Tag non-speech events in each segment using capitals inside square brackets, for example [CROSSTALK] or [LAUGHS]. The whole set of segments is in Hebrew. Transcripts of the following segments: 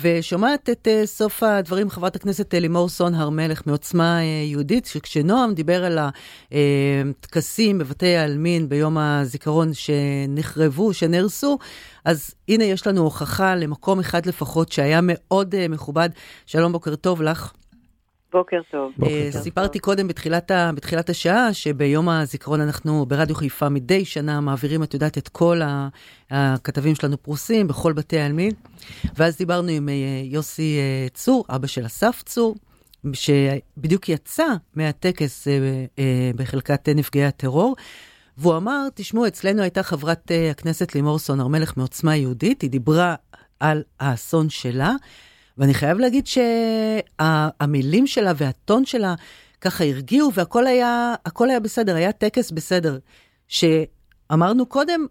ושומעת את סוף הדברים חברת הכנסת לימור סון הר מלך מעוצמה יהודית, שכשנועם דיבר על הטקסים בבתי העלמין ביום הזיכרון שנחרבו, שנהרסו, אז הנה יש לנו הוכחה למקום אחד לפחות שהיה מאוד מכובד. שלום, בוקר טוב לך. בוקר טוב. בוקר סיפרתי טוב. קודם בתחילת, ה, בתחילת השעה שביום הזיכרון אנחנו ברדיו חיפה מדי שנה מעבירים, את יודעת, את כל הכתבים שלנו פרוסים בכל בתי העלמין. ואז דיברנו עם יוסי צור, אבא של אסף צור, שבדיוק יצא מהטקס בחלקת נפגעי הטרור. והוא אמר, תשמעו, אצלנו הייתה חברת הכנסת לימור סון הר מלך מעוצמה יהודית, היא דיברה על האסון שלה. ואני חייב להגיד שהמילים שלה והטון שלה ככה הרגיעו והכל היה, היה בסדר, היה טקס בסדר. שאמרנו קודם,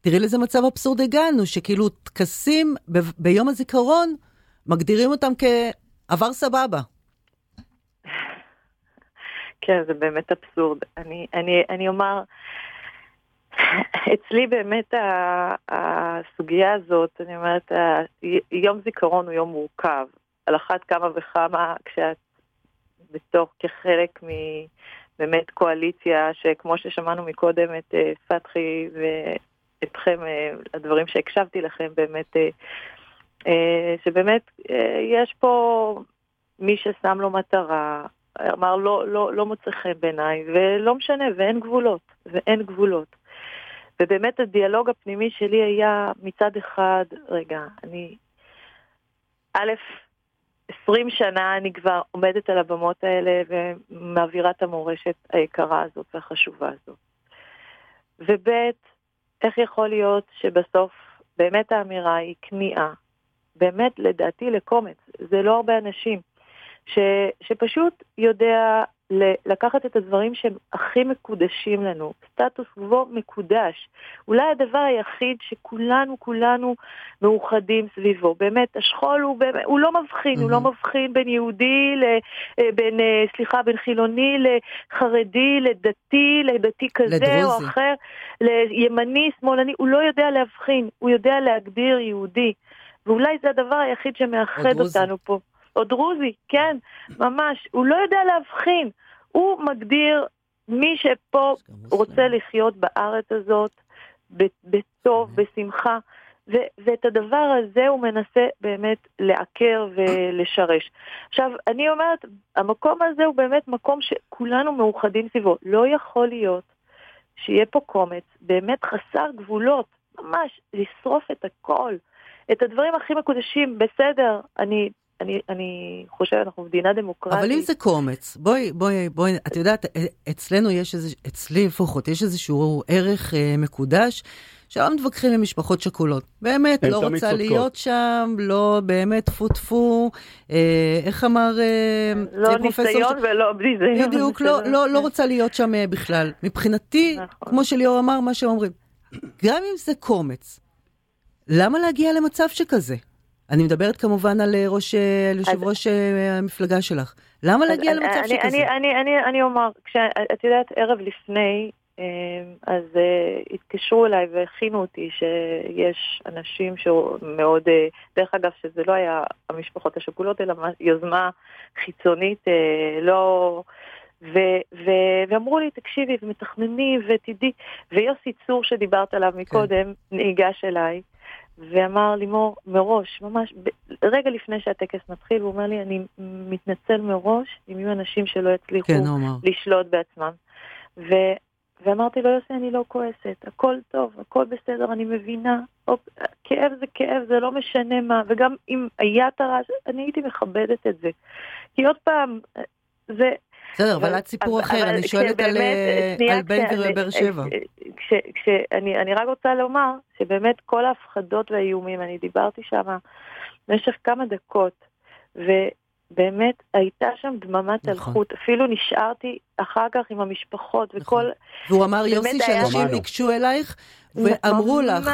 תראי לאיזה מצב אבסורד הגענו, שכאילו טקסים ב- ביום הזיכרון, מגדירים אותם כעבר סבבה. כן, זה באמת אבסורד. אני, אני, אני אומר, [LAUGHS] אצלי באמת הסוגיה הזאת, אני אומרת, יום זיכרון הוא יום מורכב. על אחת כמה וכמה כשאת בתוך, כחלק מבאמת קואליציה, שכמו ששמענו מקודם את אה, פתחי ואתכם, אה, הדברים שהקשבתי לכם, באמת, אה, שבאמת יש פה מי ששם לו מטרה, אמר לא, לא, לא מוצא חן בעיניי, ולא משנה, ואין גבולות, ואין גבולות. ובאמת הדיאלוג הפנימי שלי היה מצד אחד, רגע, אני, א', 20 שנה אני כבר עומדת על הבמות האלה ומעבירה את המורשת היקרה הזאת והחשובה הזאת. וב', איך יכול להיות שבסוף באמת האמירה היא כניעה, באמת לדעתי לקומץ, זה לא הרבה אנשים, ש, שפשוט יודע לקחת את הדברים שהם הכי מקודשים לנו, סטטוס קוו מקודש. אולי הדבר היחיד שכולנו, כולנו מאוחדים סביבו. באמת, השכול הוא, באמת, הוא לא מבחין, mm-hmm. הוא לא מבחין בין יהודי, ל, אה, בין, אה, סליחה, בין חילוני לחרדי, לדתי, לדתי כזה לדרוזי. או אחר, לימני, שמאלני, הוא לא יודע להבחין, הוא יודע להגדיר יהודי. ואולי זה הדבר היחיד שמאחד אותנו פה. או דרוזי, כן, ממש. הוא לא יודע להבחין. הוא מגדיר מי שפה רוצה לחיות בארץ הזאת בטוב, בשמחה. ו- ואת הדבר הזה הוא מנסה באמת לעקר ולשרש. עכשיו, אני אומרת, המקום הזה הוא באמת מקום שכולנו מאוחדים סביבו. לא יכול להיות שיהיה פה קומץ באמת חסר גבולות, ממש לשרוף את הכל. את הדברים הכי מקודשים, בסדר, אני אני, אני חושבת, אנחנו מדינה דמוקרטית. אבל אם זה קומץ, בואי, בואי, בואי, את יודעת, אצלנו יש איזה, אצלי לפחות, יש איזשהו ערך אה, מקודש, שלא מתווכחים עם משפחות שכולות. באמת, לא רוצה צודקות. להיות שם, לא באמת טפו טפו, אה, איך אמר אה, לא ניסיון ש... ולא בלי זה. בדיוק, לא, לא, לא רוצה להיות שם אה, בכלל. מבחינתי, נכון. כמו שליאור אמר, מה שאומרים, גם אם זה קומץ, למה להגיע למצב שכזה? אני מדברת כמובן על אה, ראש, אה, על יושב ראש אה, המפלגה שלך. למה להגיע למצב אני, שכזה? אני, אני, אני, אני אומר, כשאת יודעת, ערב לפני, אז uh, התקשרו אליי והכינו אותי שיש אנשים שמאוד, uh, דרך אגב, שזה לא היה המשפחות השכולות, אלא יוזמה חיצונית, uh, לא... ו, ו, ואמרו לי, תקשיבי, ומתכנני, ותדעי, ויוסי צור שדיברת עליו מקודם, כן. ניגש אליי, ואמר לימור מראש, ממש רגע לפני שהטקס מתחיל, הוא אומר לי, אני מתנצל מראש אם יהיו אנשים שלא יצליחו כן, לשלוט בעצמם. ו... ואמרתי לו, יוסי, אני לא כועסת, הכל טוב, הכל בסדר, אני מבינה, אופ, כאב זה כאב, זה לא משנה מה, וגם אם היה את הרעש, אני הייתי מכבדת את זה. כי עוד פעם, זה, בסדר, אבל את סיפור אחר, אני שואלת על אה, בן גביר בבאר שבע. אני רק רוצה לומר שבאמת כל ההפחדות והאיומים, אני דיברתי שם במשך כמה דקות, ובאמת הייתה שם דממת נכון. אלחוט, אפילו נשארתי אחר כך עם המשפחות וכל... והוא אמר, יוסי, שאנשים ניגשו אלייך ואמרו לך,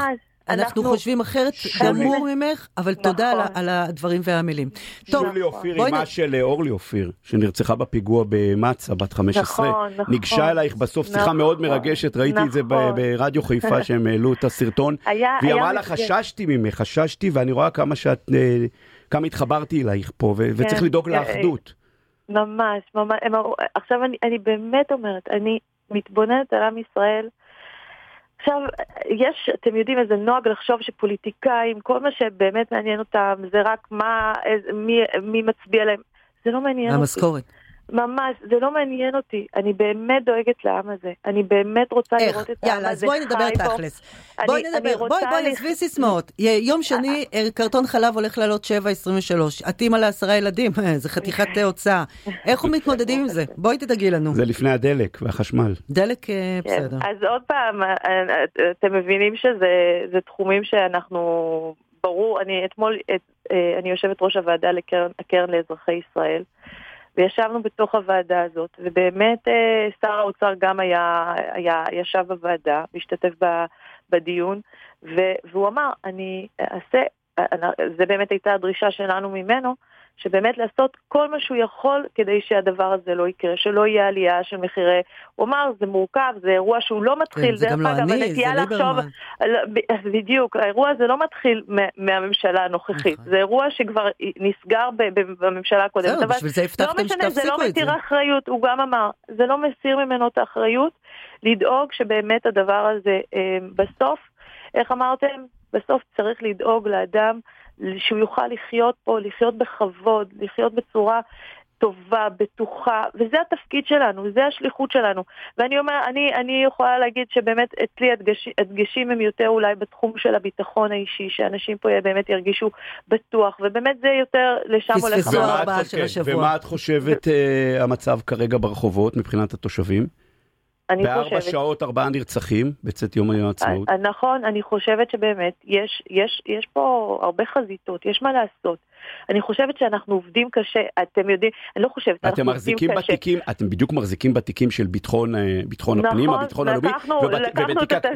אנחנו חושבים אחרת גמור ממך, אבל תודה נכון. על הדברים והמילים. טוב, שולי אופיר, אמה של אורלי אופיר, שנרצחה בפיגוע במצה, בת 15, נכון, נכון. ניגשה אלייך בסוף שיחה מאוד מרגשת, ראיתי את זה ברדיו חיפה [LAUGHS] שהם העלו את הסרטון, והיא אמרה לה, חששתי ממך, חששתי, ואני רואה כמה שאת... אה, כמה התחברתי אלייך פה, ו- כן, וצריך לדאוג לאחדות. ממש, ממש. עכשיו אני, אני באמת אומרת, אני מתבוננת על עם ישראל, עכשיו, יש, אתם יודעים, איזה נוהג לחשוב שפוליטיקאים, כל מה שבאמת מעניין אותם זה רק מה, איזה, מי, מי מצביע להם. זה לא מעניין אותי. המשכורת. ממש, זה לא מעניין אותי. אני באמת דואגת לעם הזה. אני באמת רוצה איך? לראות את העם הזה יאללה, אז בואי נדבר תכלס. בואי נדבר, בואי, בואי, עזבי סיסמאות. יום שני, אה, קרטון חלב הולך לעלות 7.23. את אימא לעשרה ילדים, זה חתיכת הוצאה. איך הוא מתמודדים עם זה? בואי תדאגי לנו. זה לפני הדלק והחשמל. דלק, אה, כן, בסדר. אז עוד פעם, אה, אתם מבינים שזה תחומים שאנחנו... ברור, אני אתמול, אני יושבת ראש הוועדה לקרן לאזרחי ישראל. וישבנו בתוך הוועדה הזאת, ובאמת אה, שר האוצר גם היה, היה ישב בוועדה, והשתתף בדיון, והוא אמר, אני אעשה, זה באמת הייתה הדרישה שלנו ממנו, שבאמת לעשות כל מה שהוא יכול כדי שהדבר הזה לא יקרה, שלא יהיה עלייה של מחירי... הוא אמר, זה מורכב, זה אירוע שהוא לא מתחיל, כן, זה גם לא אני, זה ליברמן. [LAUGHS] בדיוק, האירוע הזה לא מתחיל מהממשלה הנוכחית, נכון. זה אירוע שכבר נסגר בממשלה הקודמת. זהו, בשביל זה הבטחתם שתפסיקו את זה. זה לא מתיר אחריות, הוא גם אמר, זה לא מסיר ממנו את האחריות לדאוג שבאמת הדבר הזה אה, בסוף, איך אמרתם? בסוף צריך לדאוג לאדם שהוא יוכל לחיות פה, לחיות בכבוד, לחיות בצורה טובה, בטוחה, וזה התפקיד שלנו, זה השליחות שלנו. ואני אומר, אני, אני יכולה להגיד שבאמת אצלי הדגש, הדגשים הם יותר אולי בתחום של הביטחון האישי, שאנשים פה באמת ירגישו בטוח, ובאמת זה יותר לשם הולך. פספסו ארבעה של השבוע. ומה את חושבת uh, המצב כרגע ברחובות מבחינת התושבים? אני בארבע חושבת... בארבע שעות ארבעה נרצחים בצאת יום העצמאות. אה, נכון, אני חושבת שבאמת יש, יש, יש פה הרבה חזיתות, יש מה לעשות. אני חושבת שאנחנו עובדים קשה, אתם יודעים, אני לא חושבת, אנחנו עובדים קשה. בתיקים, אתם בדיוק מחזיקים בתיקים של ביטחון, אה, ביטחון נכון, הפנים, הביטחון הלאומי,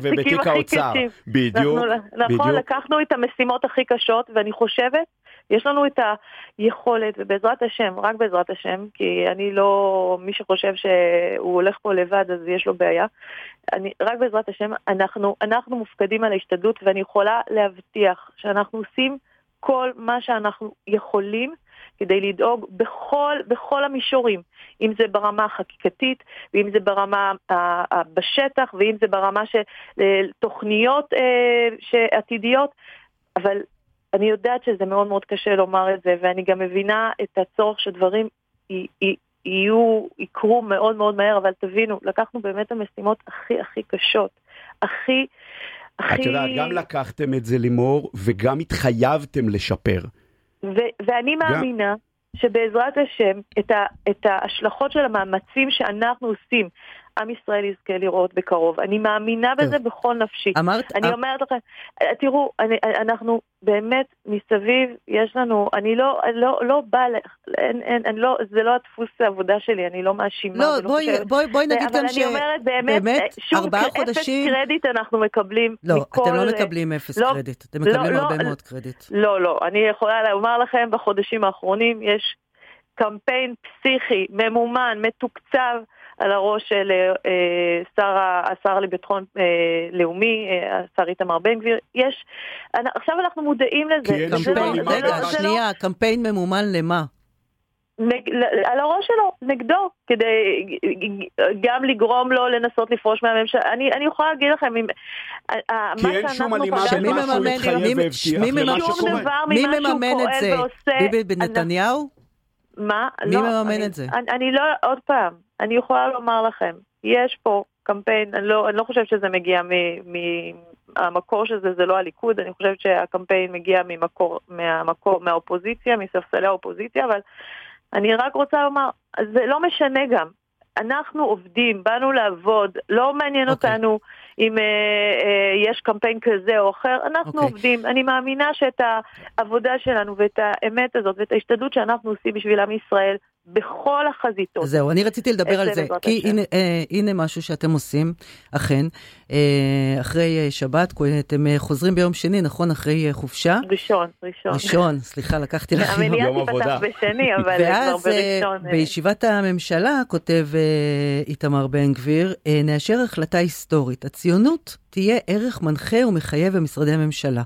ובתיק האוצר. בדיוק, נכון, בדיוק. לקחנו את המשימות הכי קשות, ואני חושבת יש לנו את היכולת, ובעזרת השם, רק בעזרת השם, כי אני לא, מי שחושב שהוא הולך פה לבד אז יש לו בעיה, אני, רק בעזרת השם, אנחנו, אנחנו מופקדים על ההשתדלות ואני יכולה להבטיח שאנחנו עושים כל מה שאנחנו יכולים כדי לדאוג בכל, בכל המישורים, אם זה ברמה החקיקתית, ואם זה ברמה בשטח, ואם זה ברמה של אה, תוכניות אה, עתידיות, אבל אני יודעת שזה מאוד מאוד קשה לומר את זה, ואני גם מבינה את הצורך שדברים יהיו, יקרו מאוד מאוד מהר, אבל תבינו, לקחנו באמת המשימות הכי הכי קשות, הכי, הכי... את יודעת, גם לקחתם את זה לימור, וגם התחייבתם לשפר. ו- ואני מאמינה... גם... שבעזרת השם, את, ה, את ההשלכות של המאמצים שאנחנו עושים, עם ישראל יזכה לראות בקרוב. אני מאמינה בזה טוב. בכל נפשי. אמרת... אני אמ... אומרת לכם, תראו, אני, אנחנו באמת מסביב, יש לנו, אני לא, לא, לא באה, אין, אין, אין, לא, זה לא הדפוס העבודה שלי, אני לא מאשימה. לא, בואי, חושבת, בואי, בואי נגיד גם ש... אבל אני אומרת, באמת, באמת שוב, חודשים... אפס קרדיט אנחנו מקבלים לא, מכל... אתם לא מקבלים אפס לא, קרדיט, אתם מקבלים לא, הרבה לא, מאוד קרדיט. לא, לא, אני יכולה לומר לכם, בחודשים האחרונים יש קמפיין פסיכי, ממומן, מתוקצב. על הראש של אה, שר, השר לביטחון אה, לאומי, אה, השר איתמר בן גביר. יש, עכשיו אנחנו מודעים לזה. כי אין שום הלימה. רגע, לא, שנייה, לא... קמפיין ממומן למה? נג, על הראש שלו, נגדו, כדי גם לגרום לו לנסות לפרוש מהממשלה. אני, אני יכולה להגיד לכם, אם, כי אין שום הלימה בין מה שהוא התחייב והבטיח למה שקורה. מי מממן את זה? ביבי נתניהו? מה? מי לא, מממן אני, את זה? אני, אני לא, עוד פעם, אני יכולה לומר לכם, יש פה קמפיין, אני לא, אני לא חושבת שזה מגיע מהמקור של זה, זה לא הליכוד, אני חושבת שהקמפיין מגיע ממקור, מהמקור, מהאופוזיציה, מספסלי האופוזיציה, אבל אני רק רוצה לומר, זה לא משנה גם. אנחנו עובדים, באנו לעבוד, לא מעניין okay. אוקיי. אותנו אם אה, אה, יש קמפיין כזה או אחר, אנחנו okay. אוקיי. עובדים. אני מאמינה שאת העבודה שלנו ואת האמת הזאת ואת ההשתדלות שאנחנו עושים בשביל עם ישראל, בכל החזיתות. זהו, אני רציתי לדבר על זה, כי הנה, אה, הנה משהו שאתם עושים, אכן, אה, אחרי אה, שבת, אתם אה, חוזרים ביום שני, נכון? אחרי אה, חופשה? ראשון, ראשון. ראשון, סליחה, לקחתי לכם יום עבודה. המליאה תיפתח בשני, אבל כבר בראשון. ואז בישיבת הממשלה, כותב איתמר בן גביר, נאשר החלטה היסטורית, הציונות תהיה ערך מנחה ומחייב במשרדי הממשלה.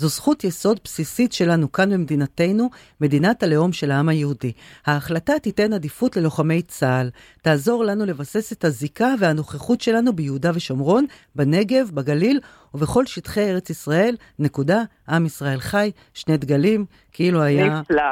זו זכות יסוד בסיסית שלנו כאן במדינתנו, מדינת הלאום של העם היהודי. ההחלטה תיתן עדיפות ללוחמי צה"ל, תעזור לנו לבסס את הזיקה והנוכחות שלנו ביהודה ושומרון, בנגב, בגליל ובכל שטחי ארץ ישראל, נקודה, עם ישראל חי, שני דגלים, כאילו היה... נפלא.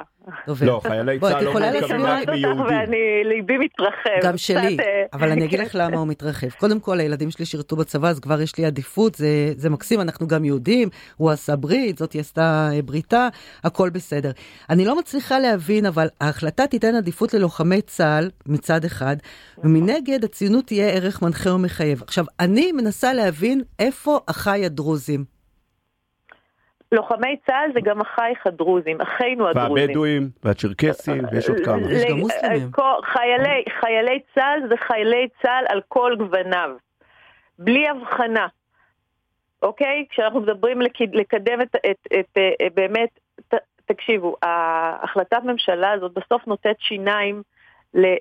לא, חיילי צה"ל לא מורכבים רק מיהודים. ואני, ליבי מתרחב. גם שלי, אה, אבל אני אגיד לך למה הוא מתרחב. קודם כל, הילדים שלי שירתו בצבא, אז כבר יש לי עדיפות, זה, זה מקסים, אנחנו גם יהודים, הוא עשה ברית, זאתי עשתה אה, בריתה, הכל בסדר. אני לא מצליחה להבין, אבל ההחלטה תיתן עדיפות ללוחמי צה"ל מצד אחד, ומנגד הציונות תהיה ערך מנחה ומחייב. עכשיו, אני מנסה להבין איפה אחיי הדרוזים. לוחמי צה"ל זה גם אחייך הדרוזים, אחינו הדרוזים. והבדואים, והצ'רקסים, ויש עוד כמה. יש גם מוסלמים. חיילי, חיילי צה"ל זה חיילי צה"ל על כל גווניו, בלי הבחנה. אוקיי? כשאנחנו מדברים לקדם את, את, את, את אה, באמת, ת, תקשיבו, ההחלטת ממשלה הזאת בסוף נותנת שיניים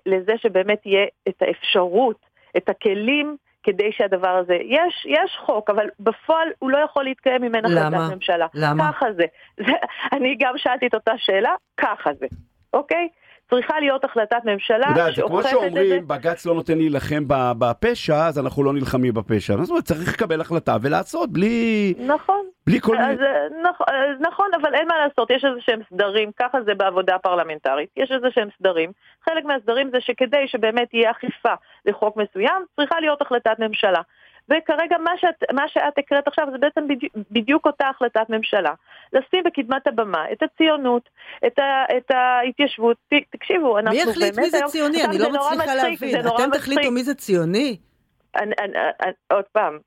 לזה שבאמת יהיה את האפשרות, את הכלים כדי שהדבר הזה, יש, יש חוק, אבל בפועל הוא לא יכול להתקיים אם אין החלטת ממשלה. למה? ככה זה. זה. [LAUGHS] אני גם שאלתי את אותה שאלה, ככה זה, אוקיי? צריכה להיות החלטת ממשלה שאוכפת את זה. כמו שאומרים, בג"ץ לא נותן להילחם בפשע, אז אנחנו לא נלחמים בפשע. זאת אומרת, צריך לקבל החלטה ולעשות בלי... נכון. בלי כל מיני... נכון, נכון, אבל אין מה לעשות, יש איזה שהם סדרים, ככה זה בעבודה פרלמנטרית, יש איזה שהם סדרים. חלק מהסדרים זה שכדי שבאמת יהיה אכיפה לחוק מסוים, צריכה להיות החלטת ממשלה. וכרגע מה שאת, מה שאת הקראת עכשיו זה בעצם בדיוק, בדיוק אותה החלטת ממשלה. לשים בקדמת הבמה את הציונות, את, ה, את ההתיישבות. תקשיבו, אנחנו באמת... מי החליט מי זה ציוני? אני לא מצליחה להבין. אתם תחליטו מי זה ציוני? אני, אני, אני, עוד פעם,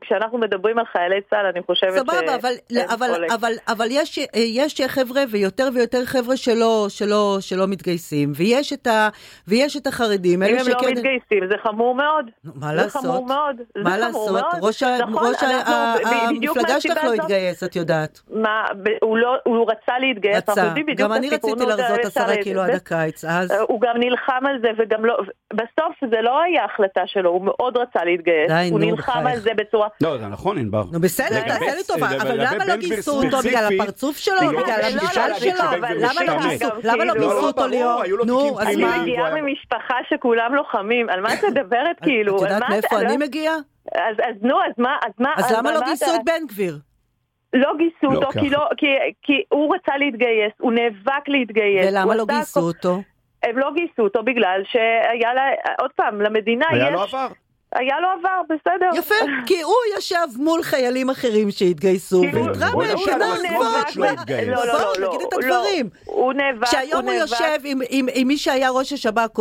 כשאנחנו מדברים על חיילי צה"ל, אני חושבת סבבה, ש... סבבה, אבל, אבל, אבל, אבל יש, יש חבר'ה ויותר ויותר חבר'ה שלא, שלא, שלא מתגייסים, ויש את, ה, ויש את החרדים, אם הם לא שכן... לא מתגייסים, זה חמור מאוד. מה זה לעשות? חמור מאוד. מה זה לעשות? מאוד. ראש, נכון, ראש המפלגה שלך לא התגייס, את יודעת. מה, הוא, לא, הוא רצה להתגייס, רצה. גם אני רציתי להרזות עשרה קילו עד הקיץ, אז... הוא גם נלחם על זה, וגם לא... בסוף זה לא היה החלטה שלו, הוא מאוד רצה להתגייס. די, נו, בחייך. הוא נלחם על זה בצורה... לא, זה נכון, ענבר. נו בסדר, תעשה לי טובה, אבל למה לא גייסו אותו בגלל הפרצוף שלו? בגלל המשקל שלו? למה לא גייסו אותו ליאור? נו, אז מה? אני מגיעה ממשפחה שכולם לוחמים, על מה את מדברת כאילו? את יודעת מאיפה אני מגיעה? אז נו, אז מה? אז למה לא גייסו את בן גביר? לא גייסו לא אותו, כי, לא, כי, כי הוא רצה להתגייס, הוא נאבק להתגייס. ולמה לא גייסו אותו? הם לא גייסו אותו בגלל שהיה לה, עוד פעם, למדינה היה יש... היה לו עבר. היה לו עבר, בסדר. יפה, [LAUGHS] כי הוא ישב מול חיילים אחרים שהתגייסו, והתראה בהם שנעזבות. לא, לא, לא, בואו נגיד את הדברים. הוא נאבק, שהיום הוא יושב עם מי שהיה ראש השב"כ,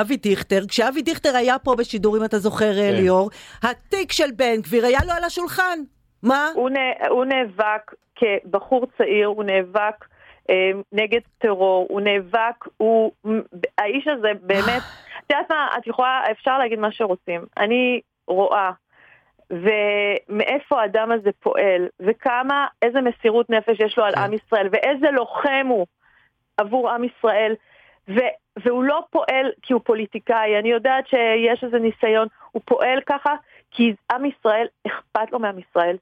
אבי דיכטר, כשאבי דיכטר היה פה בשידור, אם אתה זוכר, ליאור, התיק של בן גביר היה לו על השולחן. מה? הוא נאבק כבחור צעיר, הוא נאבק נגד טרור, הוא נאבק, הוא... האיש הזה באמת... [SIGHS] את יודעת מה, את יכולה, אפשר להגיד מה שרוצים. אני רואה ומאיפה האדם הזה פועל, וכמה, איזה מסירות נפש יש לו על כן. עם ישראל, ואיזה לוחם הוא עבור עם ישראל, ו, והוא לא פועל כי הוא פוליטיקאי, אני יודעת שיש איזה ניסיון, הוא פועל ככה כי עם ישראל, אכפת לו מעם ישראל,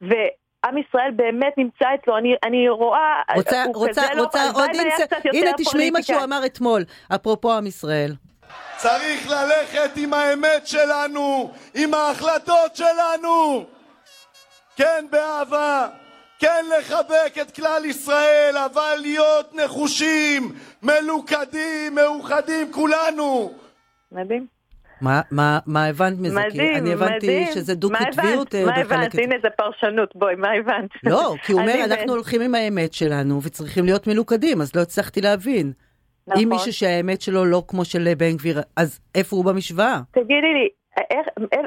ועם ישראל באמת נמצא אצלו, אני, אני רואה, רוצה, רוצה, לא, רוצה עוד אינסט, הנה תשמעי מה שהוא אמר אתמול, אפרופו עם ישראל. צריך ללכת עם האמת שלנו, עם ההחלטות שלנו. כן, באהבה. כן לחבק את כלל ישראל, אבל להיות נחושים, מלוכדים, מאוחדים, כולנו. מדהים. מה, מה, מה הבנת מזה? מדהים, מדהים. אני הבנתי מדהים. שזה דו-קטביות מה הבנת? מה הבנת? הנה זה פרשנות, בואי, מה הבנת? לא, כי הוא [LAUGHS] אומר, אנחנו הולכים עם האמת שלנו וצריכים להיות מלוכדים, אז לא הצלחתי להבין. נכון. אם מישהו שהאמת שלו לא כמו של בן גביר, אז איפה הוא במשוואה? תגידי לי, איך,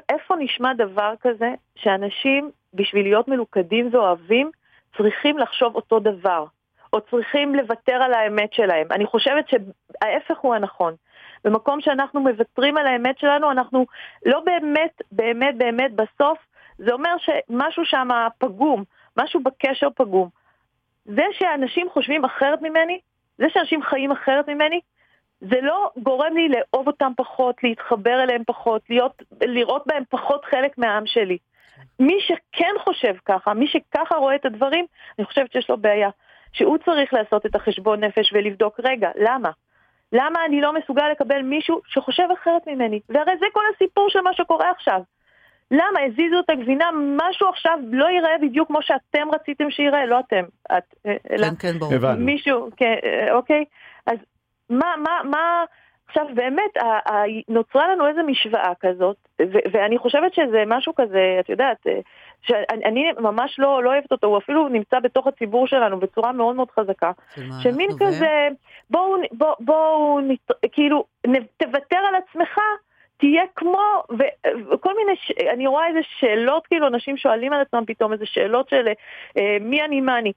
איפה נשמע דבר כזה שאנשים, בשביל להיות מלוכדים ואוהבים, צריכים לחשוב אותו דבר, או צריכים לוותר על האמת שלהם? אני חושבת שההפך הוא הנכון. במקום שאנחנו מוותרים על האמת שלנו, אנחנו לא באמת, באמת, באמת, בסוף, זה אומר שמשהו שם פגום, משהו בקשר פגום. זה שאנשים חושבים אחרת ממני, זה שאנשים חיים אחרת ממני, זה לא גורם לי לאהוב אותם פחות, להתחבר אליהם פחות, להיות, לראות בהם פחות חלק מהעם שלי. מי שכן חושב ככה, מי שככה רואה את הדברים, אני חושבת שיש לו בעיה. שהוא צריך לעשות את החשבון נפש ולבדוק, רגע, למה? למה אני לא מסוגל לקבל מישהו שחושב אחרת ממני? והרי זה כל הסיפור של מה שקורה עכשיו. למה הזיזו את הגבינה, משהו עכשיו לא ייראה בדיוק כמו שאתם רציתם שיראה, לא אתם. את, אה, כן, כן, ברור. מישהו, כן, אה, אוקיי? אז מה, מה, מה, עכשיו באמת, נוצרה לנו איזו משוואה כזאת, ואני חושבת שזה משהו כזה, את יודעת, אה, שאני ממש לא, לא אוהבת אותו, הוא אפילו נמצא בתוך הציבור שלנו בצורה מאוד מאוד חזקה. של מין כזה, בואו, בואו, בוא, כאילו, תוותר על עצמך. תהיה כמו, וכל מיני, ש... אני רואה איזה שאלות, כאילו אנשים שואלים על עצמם פתאום איזה שאלות של אה, מי אני, מה אני.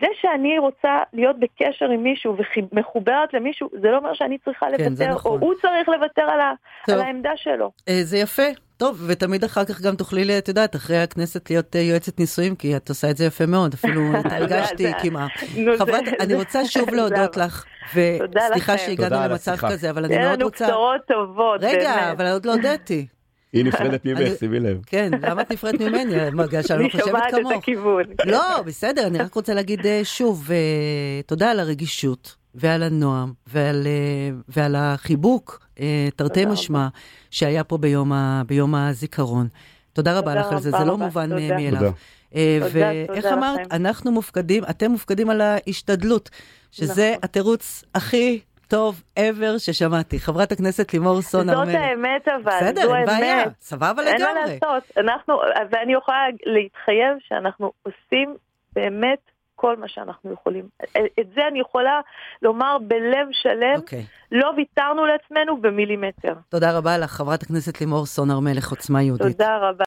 זה שאני רוצה להיות בקשר עם מישהו ומחוברת למישהו, זה לא אומר שאני צריכה כן, לוותר, נכון. או הוא צריך לוותר על, ה, על העמדה שלו. אה, זה יפה, טוב, ותמיד אחר כך גם תוכלי, את יודעת, אחרי הכנסת להיות אה, יועצת נישואים, כי את עושה את זה יפה מאוד, אפילו [LAUGHS] התרגשתי כמעט. חברת, אני רוצה שוב [LAUGHS] להודות לך, וסליחה שהגענו למצב כזה, אבל אני מאוד רוצה... תהיה לנו בשורות טובות, רגע, אבל עוד לא [LAUGHS] הודיתי. היא נפרדת ממך, שימי לב. כן, למה את נפרדת ממני? בגלל שאני לא חושבת כמוך. אני שומעת את הכיוון. לא, בסדר, אני רק רוצה להגיד אה, שוב, אה, תודה על הרגישות ועל הנועם ועל, אה, ועל החיבוק, תרתי משמע, שהיה פה ביום, ה, ביום הזיכרון. תודה רבה לך על זה, זה לא מובן מאליו. ואיך אמרת, אנחנו מופקדים, אתם מופקדים על ההשתדלות, שזה נכון. התירוץ הכי טוב ever ששמעתי. חברת הכנסת לימור סון הר מלך. זאת האמת אבל, בסדר, אין בעיה, סבבה לגמרי. אין מה לעשות, אנחנו, ואני יכולה להתחייב שאנחנו עושים באמת כל מה שאנחנו יכולים. את זה אני יכולה לומר בלב שלם, okay. אוקיי. לא ויתרנו לעצמנו במילימטר. תודה רבה לך, חברת הכנסת לימור סון הר מלך, עוצמה יהודית. תודה רבה.